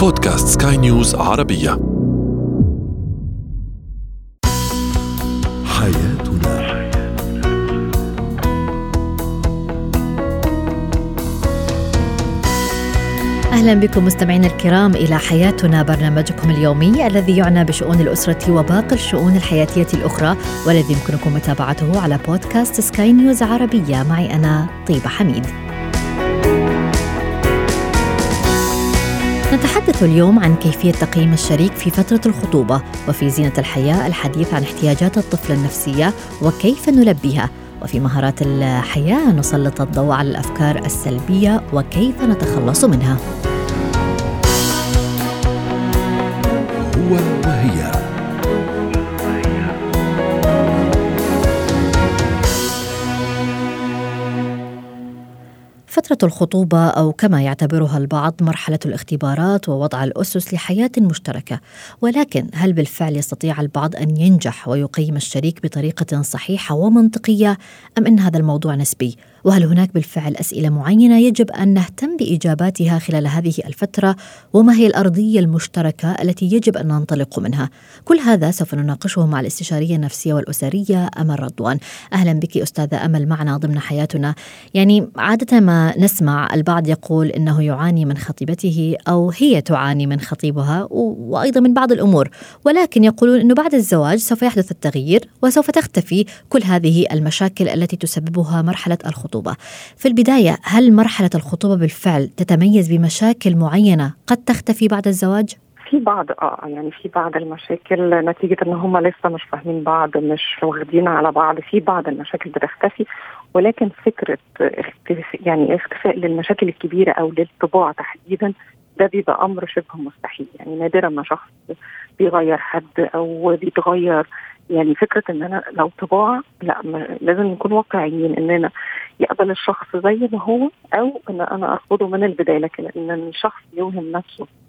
بودكاست سكاي نيوز عربية. حياتنا. أهلا بكم مستمعينا الكرام إلى حياتنا برنامجكم اليومي الذي يعنى بشؤون الأسرة وباقي الشؤون الحياتية الأخرى والذي يمكنكم متابعته على بودكاست سكاي نيوز عربية. معي أنا طيبة حميد. نتحدث اليوم عن كيفية تقييم الشريك في فترة الخطوبة وفي زينة الحياة الحديث عن احتياجات الطفل النفسية وكيف نلبيها وفي مهارات الحياة نسلط الضوء على الأفكار السلبية وكيف نتخلص منها. هو وهي فترة الخطوبة أو كما يعتبرها البعض مرحلة الاختبارات ووضع الأسس لحياة مشتركة، ولكن هل بالفعل يستطيع البعض أن ينجح ويقيم الشريك بطريقة صحيحة ومنطقية أم أن هذا الموضوع نسبي؟ وهل هناك بالفعل أسئلة معينة يجب أن نهتم بإجاباتها خلال هذه الفترة؟ وما هي الأرضية المشتركة التي يجب أن ننطلق منها؟ كل هذا سوف نناقشه مع الاستشارية النفسية والأسرية أمل رضوان. أهلا بك أستاذة أمل معنا ضمن حياتنا. يعني عادة ما نسمع البعض يقول إنه يعاني من خطيبته أو هي تعاني من خطيبها وأيضا من بعض الأمور ولكن يقولون إنه بعد الزواج سوف يحدث التغيير وسوف تختفي كل هذه المشاكل التي تسببها مرحلة الخطوبة. في البداية هل مرحلة الخطوبة بالفعل تتميز بمشاكل معينة قد تختفي بعد الزواج؟ في بعض آه يعني في بعض المشاكل نتيجة إن هم لسه مش فاهمين بعض مش واخدين على بعض في بعض المشاكل بتختفي ولكن فكرة اختفاء يعني اختفاء للمشاكل الكبيرة أو للطباع تحديدا ده بيبقى أمر شبه مستحيل يعني نادرا ما شخص بيغير حد أو بيتغير يعني فكرة إن أنا لو طباع لأ لازم نكون واقعيين إننا يقبل الشخص زي ما هو أو إن أنا أرفضه من البداية لكن إن الشخص يوهم نفسه. ان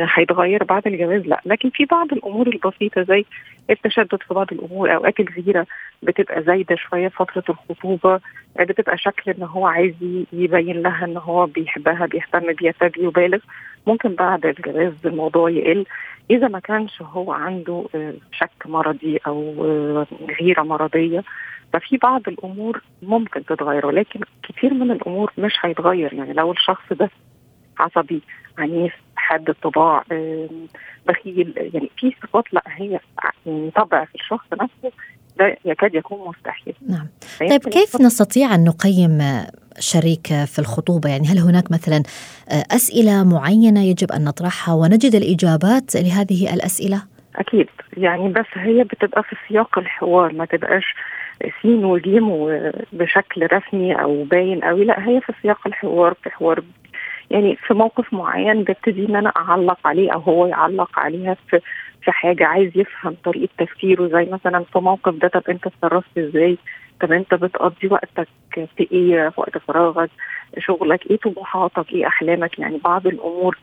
هيتغير بعد الجواز؟ لا لكن في بعض الأمور البسيطة زي التشدد في بعض الأمور أوقات الغيرة بتبقى زايدة شوية فترة الخطوبة بتبقى شكل إن هو عايز يبين لها إن هو بيحبها بيهتم بيها فبيبالغ ممكن بعد الجواز الموضوع يقل. إذا ما كانش هو عنده شك مرضي أو غيرة مرضية ففي بعض الأمور ممكن تتغير ولكن كثير من الأمور مش هيتغير. يعني لو الشخص ده عصبي عنيف حاد الطباع بخيل يعني في صفات لا هي يعني طبع في الشخص نفسه ده يكاد يكون مستحيل. نعم. طيب كيف نستطيع أن نقيم شريك في الخطوبة؟ يعني هل هناك مثلا أسئلة معينة يجب أن نطرحها ونجد الإجابات لهذه الأسئلة؟ أكيد. يعني بس هي بتبقى في سياق الحوار ما تبقاش سين وجيم بشكل رسمي أو باين قوي لا هي في سياق الحوار في حوار يعني في موقف معين ببتدي إن أنا أعلق عليه أو هو يعلق عليها في في حاجة عايز يفهم طريقة تفكيره زي مثلا في موقف ده طب أنت اتصرفت إزاي؟ طب أنت بتقضي وقتك في إيه في وقت فراغك؟ شغلك إيه طموحاتك؟ إيه أحلامك؟ يعني بعض الأمور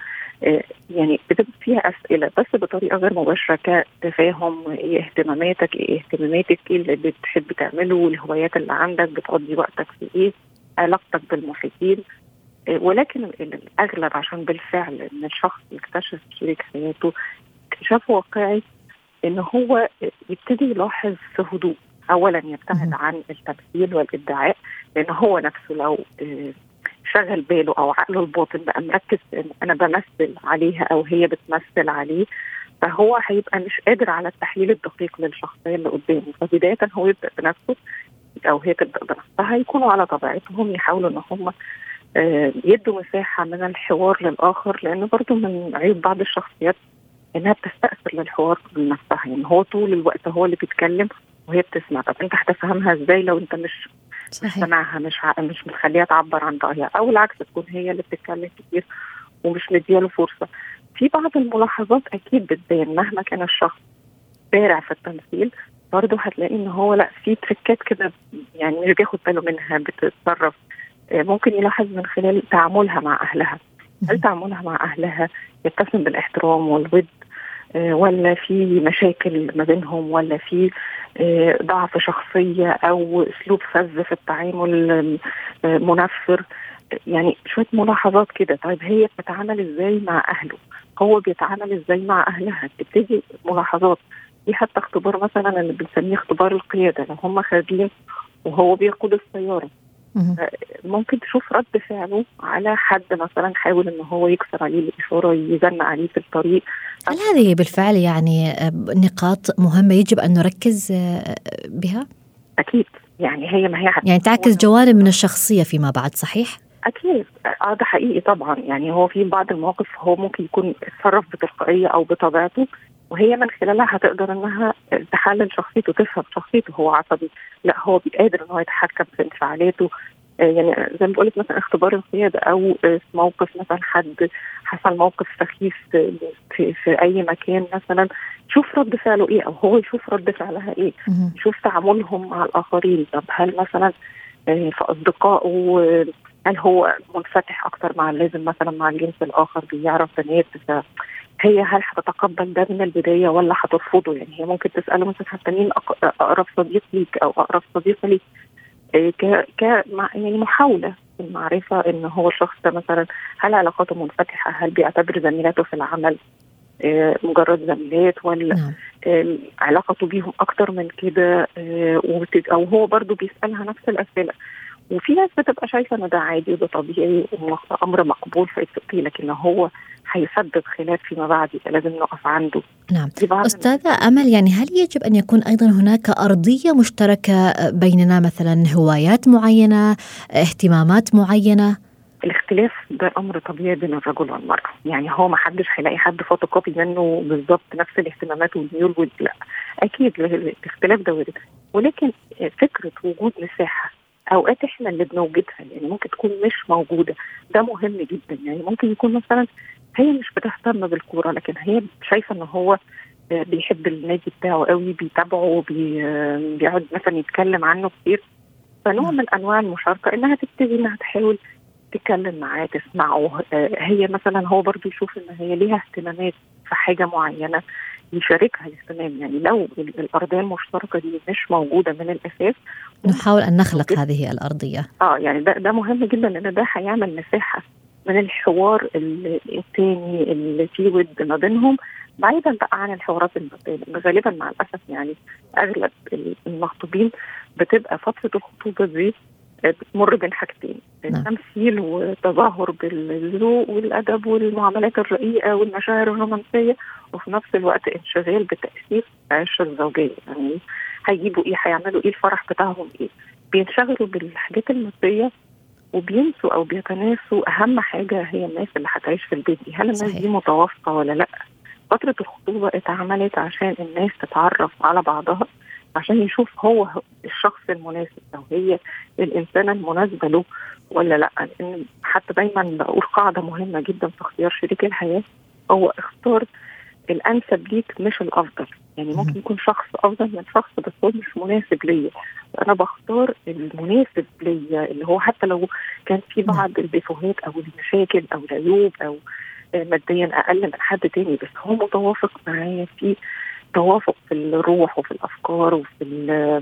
يعني بتبقى فيها أسئلة بس بطريقة غير مباشرة كتفاهم إيه اهتماماتك؟ إيه اهتماماتك؟ إيه اللي بتحب تعمله؟ الهوايات اللي عندك بتقضي وقتك في إيه؟ علاقتك بالمحيطين ولكن الأغلب عشان بالفعل إن الشخص يكتشف شريك حياته اكتشاف واقعي إن هو يبتدي يلاحظ في هدوء. اولا يبتعد عن التمثيل والإدعاء لأن هو نفسه لو شغل باله أو عقله الباطن بقى مركز إن أنا بمثل عليها أو هي بتمثل عليه فهو هيبقى مش قادر على التحليل الدقيق للشخصية اللي قدامه. فبداية هو يبدأ بنفسه أو هي تبدأ بنفسها يكونوا على طبيعتهم يحاولوا إن هم يدوا مساحة من الحوار للآخر لأنه برضو من عيوب بعض الشخصيات إنها بتستأثر للحوار من نفسها. يعني هو طول الوقت هو اللي بيتكلم وهي بتسمع. طب أنت هتفهمها إزاي لو أنت مش صحيح. مش سامعها مش ع... مش مخليها تعبر عن رأيها؟ أو العكس تكون هي اللي بتتكلم كتير ومش مدياله فرصة. في بعض الملاحظات أكيد بتبان. مهما كان الشخص بارع في التمثيل برضه هتلاقي إن هو لأ في تريكات كده يعني مش بياخد باله منها بتتصرف. ممكن يلاحظ من خلال تعاملها مع أهلها. هل تعاملها مع أهلها يتسم بالاحترام والود ولا في مشاكل ما بينهم ولا في ضعف شخصية أو أسلوب فذ في التعامل منفر؟ يعني شوية ملاحظات كده. طيب هي بتتعامل إزاي مع أهله؟ هو بيتعامل إزاي مع أهلها؟ تبتدي ملاحظات. في حتى اختبار مثلا اللي بنسميه اختبار القيادة لو هم خارجين وهو بيقود السيارة. مهم. ممكن تشوف رد فعله على حد مثلا حاول إن هو يكسر عليه الإشارة يزن عليه في الطريق. هل هذه بالفعل يعني آه، نقاط مهمة يجب أن نركز آه، بها؟ أكيد. يعني هي ما هي حتى يعني تعكس جوانب من الشخصية فيما بعد صحيح؟ أكيد. آه ده حقيقي طبعا. يعني هو في بعض المواقف هو ممكن يكون اتصرف بتلقائية أو بطبيعته. وهي من خلالها هتقدر إنها تحلل شخصيته تفهم شخصيته هو عصبي. لا هو قادر إن هو يتحكم في انفعالاته. آه، يعني زي ما بقول لك مثلا اختبار القيادة أو آه، في موقف مثلا حد حصل موقف سخيف في, في, أي مكان مثلا شوف رد فعله إيه أو هو يشوف رد فعلها إيه. مهم. يشوف تعاملهم مع الآخرين. طب هل مثلا آه، في أصدقائه آه، هل هو منفتح أكتر مع اللازم مثلا مع الجنس الآخر بيعرف بنات هي هل هتتقبل ده من البداية ولا هترفضه؟ يعني هي ممكن تسأله مثلا حتى مين أقرب صديق ليك أو أقرب صديقه ليك. آه، ك ك يعني محاولة المعرفة إن هو الشخص ده مثلا هل علاقاته منفتحة؟ هل بيعتبر زميلاته في العمل؟ آه، مجرد زميلات ولا نعم. آه، علاقته بيهم أكتر من كده؟ أو هو برضو بيسألها نفس الأسئلة. وفي ناس بتبقى شايفة ان ده عادي وده طبيعي وأمر مقبول في okay لكن هو هيسبب خلاف فيما بعد يبقى لازم نقف عنده. نعم. أستاذة أمل يعني هل يجب أن يكون أيضا هناك أرضية مشتركة بيننا مثلا هوايات معينة اهتمامات معينة؟ الاختلاف ده أمر طبيعي بين الرجل والمرأة. يعني هو ما حدش هيلاقي حد فوتوكوبي منه بالظبط نفس الاهتمامات والميول وال- لا أكيد ال- الاختلاف ده وارد. ولكن فكرة وجود مساحة أوقات إحنا اللي بنوجدها يعني ممكن تكون مش موجودة. ده مهم جدا. يعني ممكن يكون مثلا هي مش بتهتم بالكورة لكن هي شايفة إن هو بيحب النادي بتاعه قوي بيتابعه بي بيقعد مثلا يتكلم عنه كتير. فنوع من أنواع المشاركة إنها تبتدي إنها تحاول تتكلم معاه تسمعه. آه، هي مثلا هو برضو يشوف إن هي ليها اهتمامات في حاجة معينة. يشاركها الاهتمام يعني لو ال- الأرضية المشتركة دي مش موجودة من الأساس نحاول أن نخلق هذه الأرضية. آه يعني ده ده مهم جدا لأن ده هيعمل مساحة من الحوار ال- التاني اللي فيه ود ما بينهم. بعيدا بقى عن الحوارات لأن غالبا مع الأسف يعني أغلب ال- المخطوبين بتبقى فترة الخطوبة دي بتمر بين حاجتين نعم. تمثيل وتظاهر بالذوق والأدب والمعاملات الرقيقة والمشاعر الرومانسية وفي نفس الوقت انشغال بتاثير العشره الزوجية. يعني هيجيبوا إيه؟ هيعملوا إيه؟ الفرح بتاعهم إيه؟ بينشغلوا بالحاجات المادية وبينسوا أو بيتناسوا أهم حاجة هي الناس اللي هتعيش في البيت دي. هل الناس صحيح. دي متوافقة ولا لأ؟ فترة الخطوبة اتعملت عشان الناس تتعرف على بعضها. عشان يشوف هو الشخص المناسب أو هي الإنسانة المناسبة له ولا لأ. لأن حتى دايما بقول قاعدة مهمة جدا في اختيار شريك الحياة. هو اختار الأنسب ليك مش الأفضل. يعني. ممكن يكون شخص أفضل من شخص بس هو مش مناسب ليا. أنا بختار المناسب ليا اللي هو حتى لو كان في بعض الديفوهات أو المشاكل أو العيوب أو ماديا أقل من حد تاني بس هو متوافق معايا في توافق في الروح وفي الأفكار وفي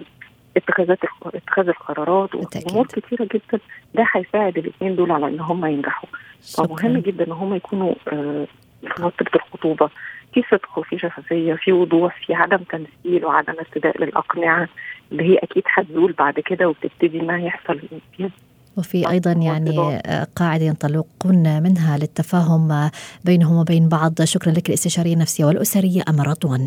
اتخاذات اتخاذ القرارات. وامور كتيرة جدا. ده هيساعد الاثنين دول على إن هم ينجحوا. فمهم جدا إن هم يكونوا آه، في فتره الخطوبة. في صدق وفي شفافية في وضوح في عدم تمثيل وعدم ارتداء للاقنعه اللي هي أكيد هتزول بعد كده وبتبتدي إنها يحصل. فيها وفي أيضا يعني. آه، قاعدة ينطلقون منها للتفاهم آه، بينهم وبين بعض. شكرا لك الاستشارية النفسية والأسرية أمل رضوان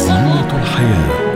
زينة الحياة.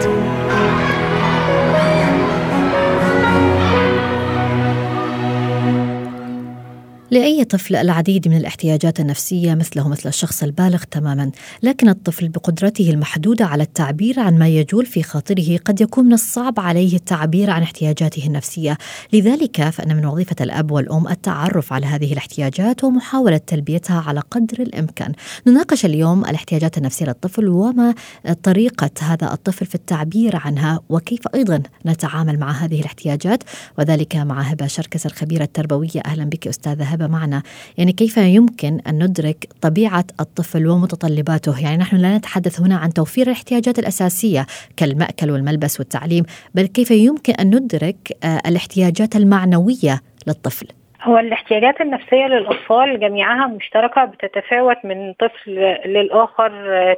لأي طفل العديد من الاحتياجات النفسية مثله مثل الشخص البالغ تماما، لكن الطفل بقدرته المحدودة على التعبير عن ما يجول في خاطره قد يكون من الصعب عليه التعبير عن احتياجاته النفسية، لذلك فإن من وظيفة الأب والأم التعرف على هذه الاحتياجات ومحاولة تلبيتها على قدر الإمكان. نناقش اليوم الاحتياجات النفسية للطفل وما طريقة هذا الطفل في التعبير عنها وكيف أيضا نتعامل مع هذه الاحتياجات. وذلك مع هبة شركس الخبيرة التربوية. أهلا بك أستاذة هبة معنا. يعني كيف يمكن أن ندرك طبيعة الطفل ومتطلباته؟ يعني نحن لا نتحدث هنا عن توفير الاحتياجات الأساسية كالمأكل والملبس والتعليم بل كيف يمكن أن ندرك آه، الاحتياجات المعنوية للطفل؟ هو الاحتياجات النفسية للأطفال جميعها مشتركة بتتفاوت من طفل للآخر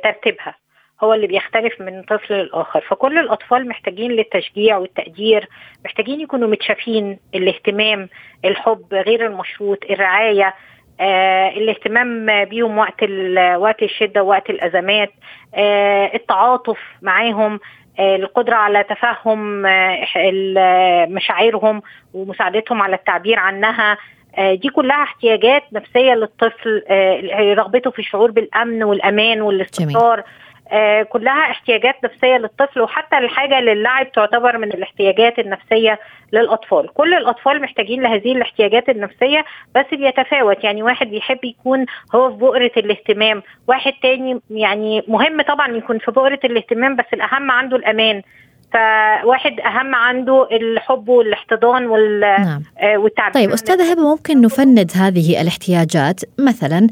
ترتيبها. هو اللي بيختلف من طفل للآخر فكل الأطفال محتاجين للتشجيع والتقدير محتاجين يكونوا متشافين. الاهتمام الحب غير المشروط الرعاية آه الاهتمام بيهم وقت وقت الشدة ووقت الأزمات آه التعاطف معاهم آه القدرة على تفهم آه مشاعرهم ومساعدتهم على التعبير عنها. آه دي كلها احتياجات نفسية للطفل آه رغبته في الشعور بالأمن والأمان والاستقرار. كلها احتياجات نفسية للطفل وحتى الحاجة للعب تعتبر من الاحتياجات النفسية للأطفال. كل الأطفال محتاجين لهذه الاحتياجات النفسية بس بيتفاوت. يعني واحد بيحب يكون هو في بؤرة الاهتمام واحد تاني يعني مهم طبعا يكون في بؤرة الاهتمام بس الأهم عنده الأمان. فواحد أهم عنده الحب والاحتضان وال نعم. والتعبير. طيب أستاذة هبة ممكن نفند هذه الاحتياجات؟ مثلا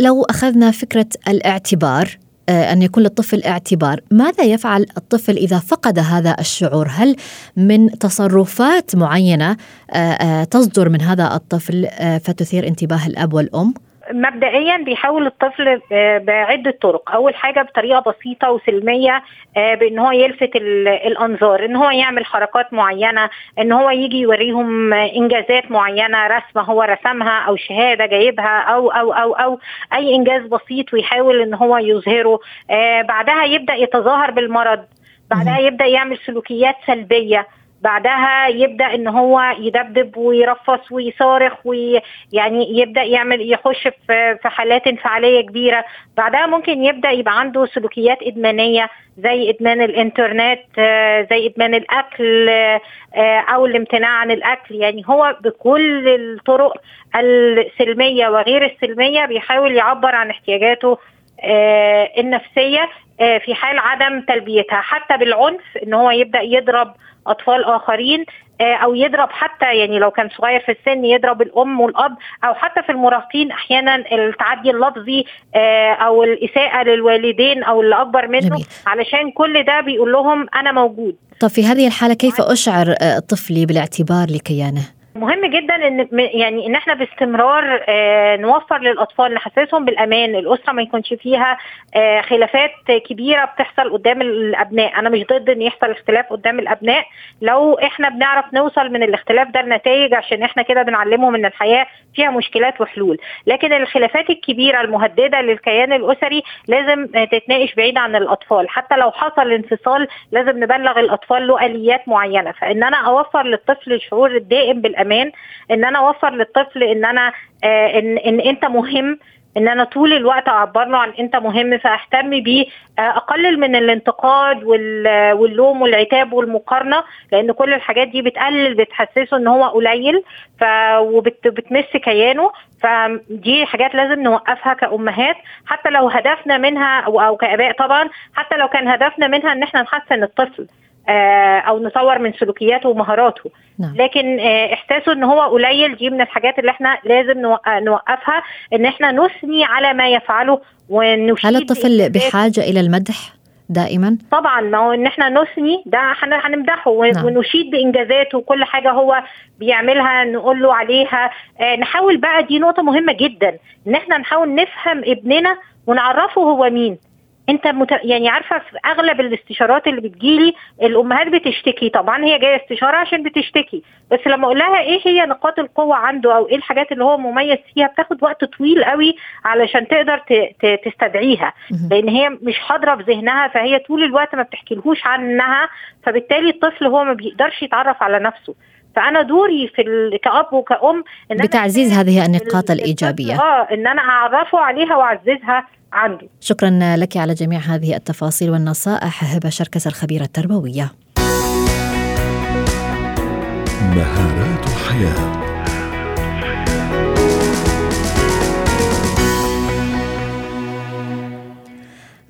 لو أخذنا فكرة الاعتبار أن يكون للطفل اعتبار ماذا يفعل الطفل إذا فقد هذا الشعور هل من تصرفات معينة تصدر من هذا الطفل فتثير انتباه الأب والأم؟ مبدئيا بيحاول الطفل بعدة طرق. أول حاجة بطريقة بسيطة وسلمية بإن هو يلفت الأنظار إن هو يعمل حركات معينة إن هو يجي يوريهم إنجازات معينة رسمة هو رسمها أو شهادة جايبها أو أو أو أو أي إنجاز بسيط ويحاول إن هو يظهره. بعدها يبدأ يتظاهر بالمرض بعدها يبدأ يعمل سلوكيات سلبية. بعدها يبدأ إن هو يدبدب ويرفص ويصارخ ويعني يبدأ يعمل يخش في في حالات انفعالية كبيرة. بعدها ممكن يبدأ يبقى عنده سلوكيات إدمانية زي إدمان الإنترنت زي إدمان الأكل أو الامتناع عن الأكل. يعني هو بكل الطرق السلمية وغير السلمية بيحاول يعبر عن احتياجاته النفسية. في حال عدم تلبيتها حتى بالعنف إن هو يبدأ يضرب أطفال آخرين أو يضرب حتى يعني لو كان صغير في السن يضرب الأم والأب أو حتى في المراهقين أحيانا التعدي اللفظي أو الإساءة للوالدين أو اللي أكبر منه. جميل. علشان كل ده بيقول لهم أنا موجود. طب في هذه الحالة كيف أشعر طفلي بالاعتبار لكيانه؟ مهم جدا إن يعني إن إحنا باستمرار آه نوفر للأطفال نحسسهم بالأمان. الأسرة ما يكونش فيها آه خلافات كبيرة بتحصل قدام الأبناء. أنا مش ضد إن يحصل اختلاف قدام الأبناء. لو إحنا بنعرف نوصل من الاختلاف ده لنتائج عشان إحنا كده بنعلمهم إن الحياة فيها مشكلات وحلول. لكن الخلافات الكبيرة المهددة للكيان الأسري لازم تتناقش بعيد عن الأطفال. حتى لو حصل انفصال لازم نبلغ الأطفال له آليات معينة. فإن أنا أوفر للطفل الشعور الدائم بالأمان الأمان إن أنا أوفر للطفل إن أنا آه إن إن أنت مهم إن أنا طول الوقت اعبر له عن أنت مهم فأهتم بيه أقلل من الانتقاد واللوم والعتاب والمقارنة لأن كل الحاجات دي بتقلل بتحسسه إن هو قليل ف وبتمس كيانه فدي حاجات لازم نوقفها كأمهات حتى لو هدفنا منها أو, كآباء طبعا حتى لو كان هدفنا منها إن إحنا نحسن الطفل. أو نطور من سلوكياته ومهاراته. نعم. لكن إحساسه إن هو قليل دي من الحاجات اللي إحنا لازم نوقفها إن إحنا نثني على ما يفعله ونشيد هل الطفل بحاجة إلى المدح دائما؟ طبعا ما هو إن إحنا نثني ده هنمدحه نعم. ونشيد بإنجازاته وكل حاجة هو بيعملها نقول له عليها. نحاول بقى دي نقطة مهمة جدا إن إحنا نحاول نفهم ابننا ونعرفه هو مين. انت مت... يعني عارفة في أغلب الاستشارات اللي بتجيلي الأمهات بتشتكي. طبعا هي جاية استشارة عشان بتشتكي. بس لما أقول لها إيه هي نقاط القوة عنده أو إيه الحاجات اللي هو مميز فيها بتاخد وقت طويل قوي علشان تقدر ت... ت... تستدعيها. لأن هي مش حاضرة في ذهنها فهي طول الوقت ما بتحكيلهوش عنها فبالتالي الطفل هو ما بيقدرش يتعرف على نفسه. فأنا دوري في ال... كأب وكأم إن بتعزيز هذه النقاط الإيجابية. آه إن أنا أعرفه عليها وأعززها. عنده. شكرا لك على جميع هذه التفاصيل والنصائح هبة شركس الخبيرة التربوية. مهارات الحياة.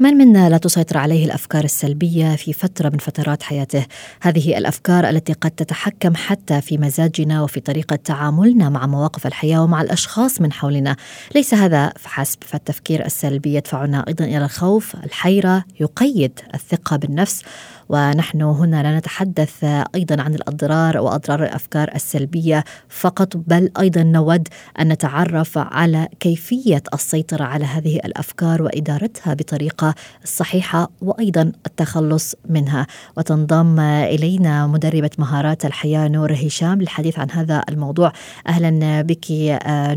من منا لا تسيطر عليه الأفكار السلبية في فترة من فترات حياته؟ هذه الأفكار التي قد تتحكم حتى في مزاجنا وفي طريقة تعاملنا مع مواقف الحياة ومع الأشخاص من حولنا. ليس هذا فحسب فالتفكير السلبي يدفعنا أيضا إلى الخوف الحيرة يقيد الثقة بالنفس ونحن هنا لا نتحدث أيضا عن الأضرار وأضرار الأفكار السلبية فقط بل أيضا نود أن نتعرف على كيفية السيطرة على هذه الأفكار وإدارتها بطريقة صحيحة وأيضا التخلص منها. وتنضم إلينا مدربة مهارات الحياة نور هشام للحديث عن هذا الموضوع. أهلا بك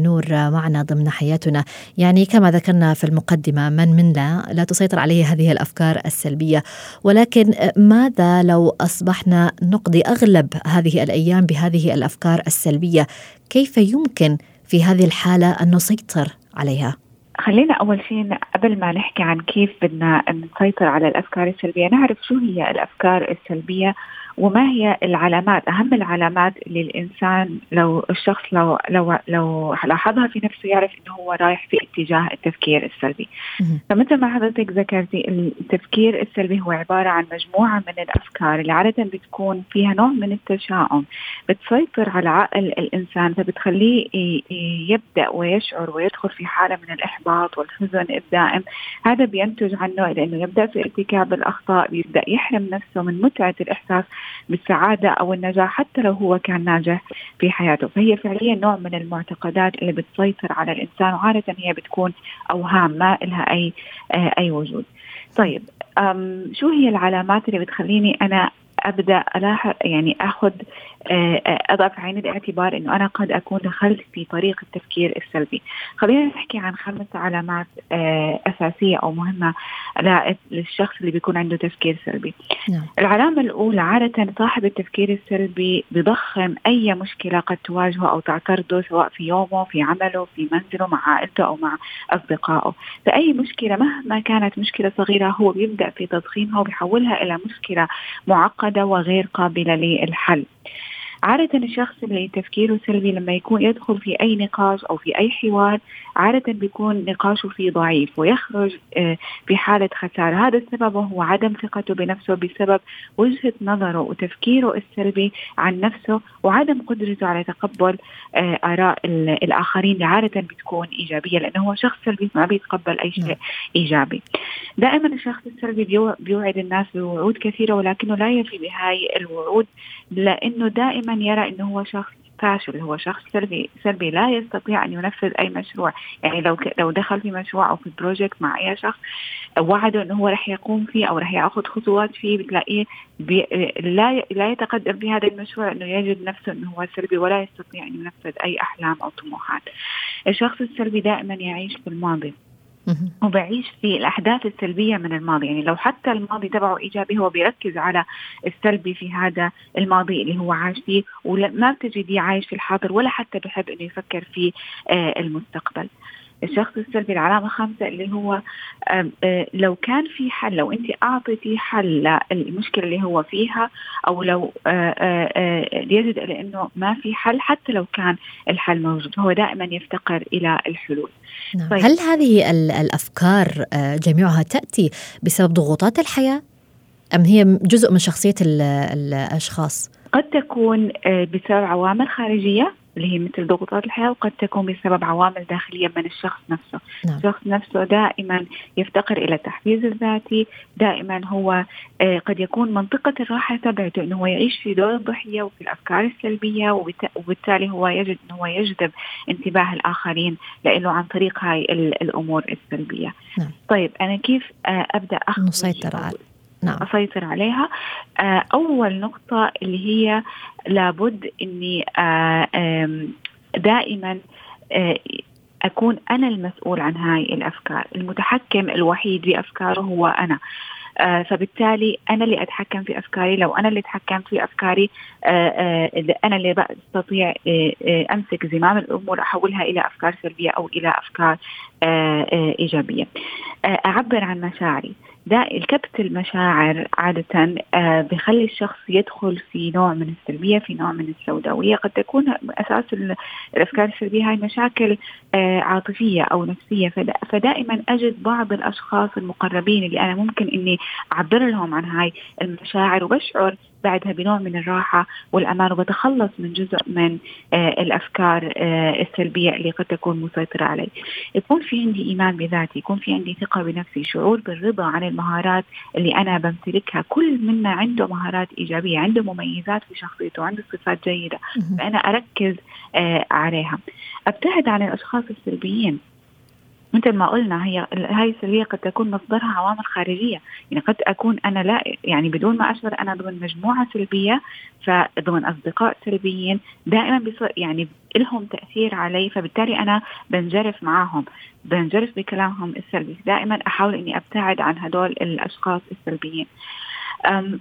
نور معنا ضمن حياتنا. يعني كما ذكرنا في المقدمة من منا لا تسيطر عليه هذه الأفكار السلبية. ولكن ماذا لو أصبحنا نقضي أغلب هذه الأيام بهذه الأفكار السلبية كيف يمكن في هذه الحالة أن نسيطر عليها؟ خلينا أول شيء قبل ما نحكي عن كيف بدنا نسيطر على الأفكار السلبية نعرف شو هي الأفكار السلبية وما هي العلامات أهم العلامات للانسان لو الشخص لو لو لو لاحظها في نفسه يعرف إنه هو رايح في اتجاه التفكير السلبي. فمثل ما حضرتك ذكرتي التفكير السلبي هو عبارة عن مجموعة من الأفكار اللي عادة بتكون فيها نوع من التشاؤم. بتسيطر على عقل الإنسان فبتخليه يبدأ ويشعر ويدخل في حالة من الإحباط. والحزن الدائم. هذا بينتج عنه لأنه يبدأ في ارتكاب الأخطاء بيبدأ يحرم نفسه من متعة الإحساس بالسعادة أو النجاح حتى لو هو كان ناجح في حياته. فهي فعليا نوع من المعتقدات اللي بتسيطر على الإنسان وعادة هي بتكون أوهام ما لها أي آه، أي وجود. طيب شو هي العلامات اللي بتخليني أنا أبدأ ألاحظ يعني أخذ اضع في عين الاعتبار إنه أنا قد أكون دخلت في طريق التفكير السلبي. خلينا نحكي عن خمس علامات آه، أساسية أو مهمة للشخص اللي بيكون عنده تفكير سلبي. نعم. العلامة الأولى عادة صاحب التفكير السلبي بضخم أي مشكلة قد تواجهه أو تعترضه سواء في يومه، في عمله، في منزله، مع عائلته أو مع أصدقائه. فأي مشكلة مهما كانت مشكلة صغيرة هو بيبدأ في تضخيمها وبيحولها إلى مشكلة معقدة وغير قابلة للحل. عادة الشخص اللي تفكيره سلبي لما يكون يدخل في أي نقاش أو في أي حوار عادة بيكون نقاشه فيه ضعيف ويخرج آه، في حالة خسارة هذا السبب هو عدم ثقته بنفسه بسبب وجهة نظره وتفكيره السلبي عن نفسه وعدم قدرته على تقبل آه، آراء الآخرين اللي عادة بتكون إيجابية لأنه هو شخص سلبي ما بيتقبل أي شيء. إيجابي دائما الشخص السلبي بيوعد الناس بوعود كثيرة ولكنه لا يفي بهاي الوعود لأنه دائما يرى أنه هو شخص فاشل هو شخص سلبي سلبي لا يستطيع أن ينفذ أي مشروع. يعني لو لو دخل في مشروع أو في project مع أي شخص وعده إنه هو راح يقوم فيه أو راح يأخذ خطوات فيه بتلاقيه بي لا لا يتقدم بهذا المشروع انه يجد نفسه إنه هو سلبي ولا يستطيع أن ينفذ أي أحلام أو طموحات. الشخص السلبي دائما يعيش في الماضي وبعيش في الأحداث السلبية من الماضي. يعني لو حتى الماضي تبعه إيجابي هو بيركز على السلبي في هذا الماضي اللي هو عاش فيه وما بتجديه عايش في الحاضر ولا حتى بحب إنه يفكر في آه، المستقبل. الشخص السلبي العلامة خمسة اللي هو آه، لو كان في حل لو أنت أعطيتي حل للمشكلة اللي هو فيها أو لو آه، يجد لأنه ما في حل حتى لو كان الحل موجود هو دائما يفتقر إلى الحلول نعم. طيب. هل هذه الأفكار آه، جميعها تأتي بسبب ضغوطات الحياة أم هي جزء من شخصية الأشخاص؟ قد تكون آه، بسبب عوامل خارجية اللي هي مثل ضغوطات الحياة وقد تكون بسبب عوامل داخلية من الشخص نفسه نعم. الشخص نفسه دائما يفتقر إلى التحفيز الذاتي دائما هو آه قد يكون منطقة الراحة تبعته أنه هو يعيش في دور الضحية وفي الأفكار السلبية وبالتالي هو يجد أنه هو يجذب انتباه الآخرين لأنه عن طريق هاي الأمور السلبية نعم. طيب أنا كيف آه أبدأ أخذ نسيطر على نعم. أسيطر عليها. آه، أول نقطة اللي هي لابد إني آه، دائما آه، أكون أنا المسؤول عن هاي الأفكار. المتحكم الوحيد بأفكاره هو أنا. آه فبالتالي أنا اللي أتحكم في أفكاري. لو أنا اللي تحكمت في أفكاري آه آه أنا اللي بستطيع أمسك زمام الأمور أحولها إلى أفكار سلبية أو إلى أفكار إيجابية. أعبر عن مشاعري. ده الكبت المشاعر عادة آه بخلي الشخص يدخل في نوع من السلبية في نوع من السوداوية. قد تكون أساس الأفكار السلبية هاي مشاكل آه عاطفية أو نفسية. فدائما أجد بعض الأشخاص المقربين اللي أنا ممكن إني أعبر لهم عن هاي المشاعر وبشعر بعدها بنوع من الراحة والأمان وبتخلص من جزء من آه الأفكار آه السلبية اللي قد تكون مسيطرة علي. يكون في عندي إيمان بذاتي، يكون في عندي ثقة بنفسي، شعور بالرضا عن المهارات اللي أنا بمتلكها، كل منا عنده مهارات إيجابية، عنده مميزات في شخصيته، عنده صفات جيدة، فأنا أركز آه عليها. أبتعد عن الأشخاص السلبيين مثل ما قلنا هي هاي السلبيه قد تكون مصدرها عوامل خارجية. يعني قد أكون أنا لا يعني بدون ما أشعر أنا ضمن مجموعة سلبية فضمن أصدقاء سلبيين دائما يعني لهم تأثير علي فبالتالي أنا بنجرف معاهم بنجرف بكلامهم السلبي. دائما أحاول إني أبتعد عن هدول الأشخاص السلبيين.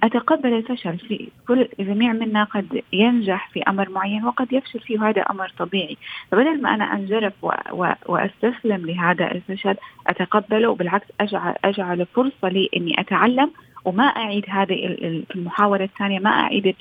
أتقبل الفشل في كل جميع منا قد ينجح في أمر معين وقد يفشل فيه وهذا أمر طبيعي. فبدل ما أنا أنجرف وأستسلم لهذا الفشل أتقبله. وبالعكس أجعل, أجعل فرصة لي أني أتعلم وما أعيد هذه في المحاولة الثانية. ما أعيد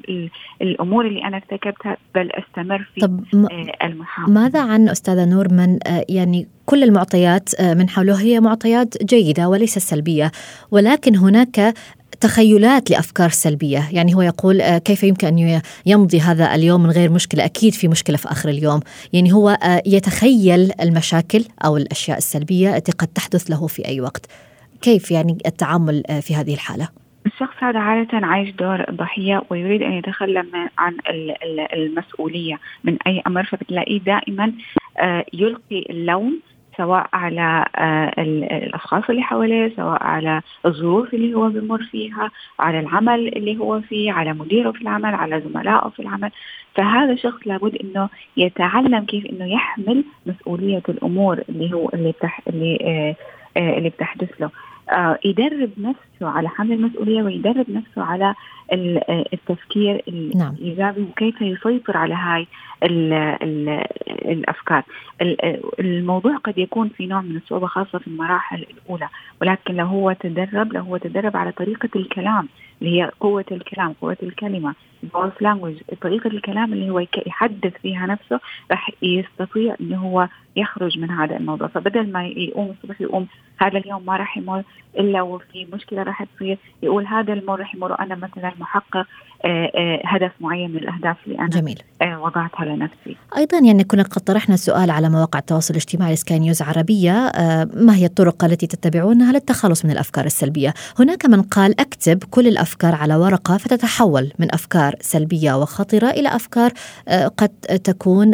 الأمور اللي أنا ارتكبتها بل أستمر في طب آه، المحاولة. ماذا عن أستاذة نور من آه، يعني كل المعطيات آه، من حوله هي معطيات جيدة وليست سلبية ولكن هناك تخيلات لأفكار سلبية، يعني هو يقول آه، كيف يمكن أن يمضي هذا اليوم من غير مشكلة، أكيد في مشكلة في آخر اليوم، يعني هو آه، يتخيل المشاكل أو الأشياء السلبية التي قد تحدث له في أي وقت. كيف يعني التعامل آه، في هذه الحالة؟ الشخص هذا عادة عايش دور الضحية ويريد أن يتخلى عن المسؤولية من أي أمر فبتلاقيه دائما يلقي اللوم سواء على آه، الأشخاص اللي حواليه سواء على الظروف اللي هو بمر فيها على العمل اللي هو فيه على مديره في العمل على زملائه في العمل. فهذا الشخص لابد إنه يتعلم كيف إنه يحمل مسؤولية الأمور اللي هو اللي بتح اللي آه آه اللي بتحدث له. آه يدرب نفسه على حمل المسؤولية ويدرب نفسه على آه، التفكير نعم. الإيجابي وكيف يسيطر على هاي ال ال الأفكار الموضوع قد يكون في نوع من الصعوبة خاصة في المراحل الأولى ولكن لو هو تدرب لو هو تدرب على طريقة الكلام اللي هي قوة الكلام ال voice language طريقة الكلام اللي هو يحدث فيها نفسه راح يستطيع إنه هو يخرج من هذا الموضوع فبدل ما يقوم الصبح يقوم هذا اليوم ما راح يمر إلا وفي مشكلة راح تصير يقول هذا الأمر راح يمر أنا مثلا محقق آه، آه، هدف معين من الأهداف اللي أنا جميل. آه، وضعتها لنفسي. أيضا يعني كنا قد طرحنا سؤال على مواقع التواصل الاجتماعي سكاي نيوز عربية ما هي الطرق التي تتبعونها للتخلص من الأفكار السلبية؟ هناك من قال أكتب كل الأفكار على ورقة فتتحول من أفكار سلبية وخطرة إلى أفكار قد تكون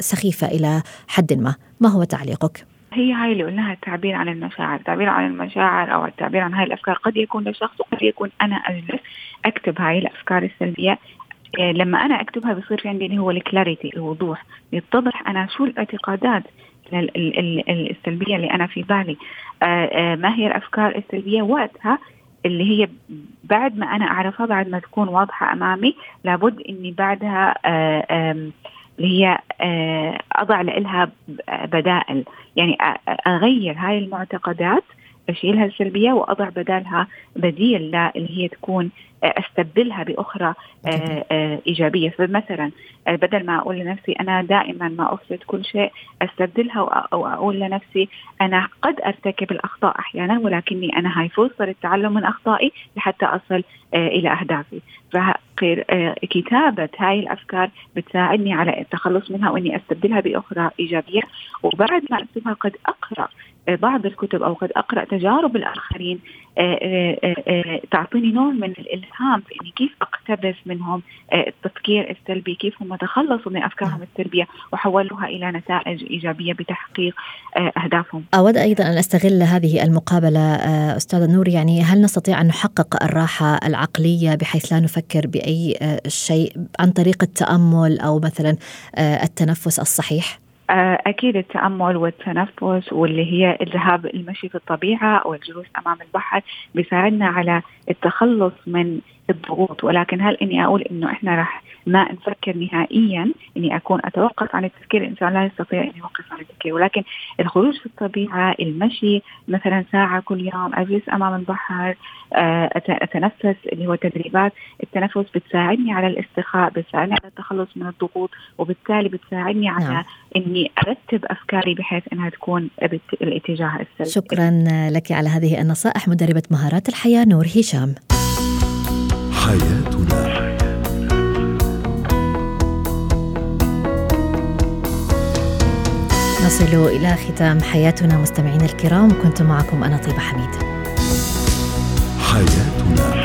سخيفة إلى حد ما، ما هو تعليقك؟ هي هاي اللي قلناها التعبير عن المشاعر. التعبير عن المشاعر أو التعبير عن هاي الأفكار قد يكون لشخص وقد يكون أنا أجلس أكتب هاي الأفكار السلبية. إيه، لما أنا أكتبها بصير في عندي اللي هو الكلاريتي الوضوح. يتضح أنا شو الاعتقادات السلبية اللي أنا في بالي. آه، آه، ما هي الأفكار السلبية؟ وقتها اللي هي بعد ما أنا أعرفها بعد ما تكون واضحة أمامي لابد إني بعدها آه، اللي هي آه، أضع لها بدائل. يعني أغير هاي المعتقدات اشيلها السلبية وأضع بدالها بديل اللي هي تكون أستبدلها بأخرى آه، آه، إيجابية. فمثلا آه، بدل ما أقول لنفسي أنا دائما ما أفسد كل شيء أستبدلها أو أقول لنفسي أنا قد أرتكب الأخطاء أحيانا ولكني أنا هاي فرصه للتعلم من أخطائي لحتى أصل إلى أهدافي. فكتابة هاي الأفكار بتساعدني على التخلص منها وإني أستبدلها بأخرى إيجابية. وبعد ما أكتبها قد أقرأ بعض الكتب أو قد أقرأ تجارب الآخرين آه، آه، آه، تعطيني نوع من الإلهام في إني كيف أقتبس منهم التفكير السلبي كيف هم تخلصوا من أفكارهم السلبية وحولوها إلى نتائج إيجابية بتحقيق أهدافهم. أود أيضا أن أستغل هذه المقابلة أستاذة نور يعني هل نستطيع أن نحقق الراحة العقلية بحيث لا نفكر بأي شيء عن طريق التأمل أو مثلا التنفس الصحيح؟ آه، أكيد التأمل والتنفس واللي هي الذهاب المشي في الطبيعة أو الجلوس أمام البحر بيساعدنا على التخلص من الضغوط. ولكن هل إني أقول إنه إحنا راح ما نفكر نهائيا إني أكون أتوقف عن التفكير الانسان لا يستطيع أن يوقف عن التفكير ولكن الخروج في الطبيعة المشي مثلا ساعة كل يوم أجلس أمام البحر آه، أتنفس اللي هو تدريبات التنفس بتساعدني على الاسترخاء بتساعدني على التخلص من الضغوط وبالتالي بتساعدني على نعم. إني أرتب أفكاري بحيث إنها تكون بالاتجاه السلبي. شكرا لك على هذه النصائح مدربة مهارات الحياة نور هشام. حياتنا نصل إلى ختام حياتنا مستمعينا الكرام كنت معكم أنا طيبة حميد حياتنا.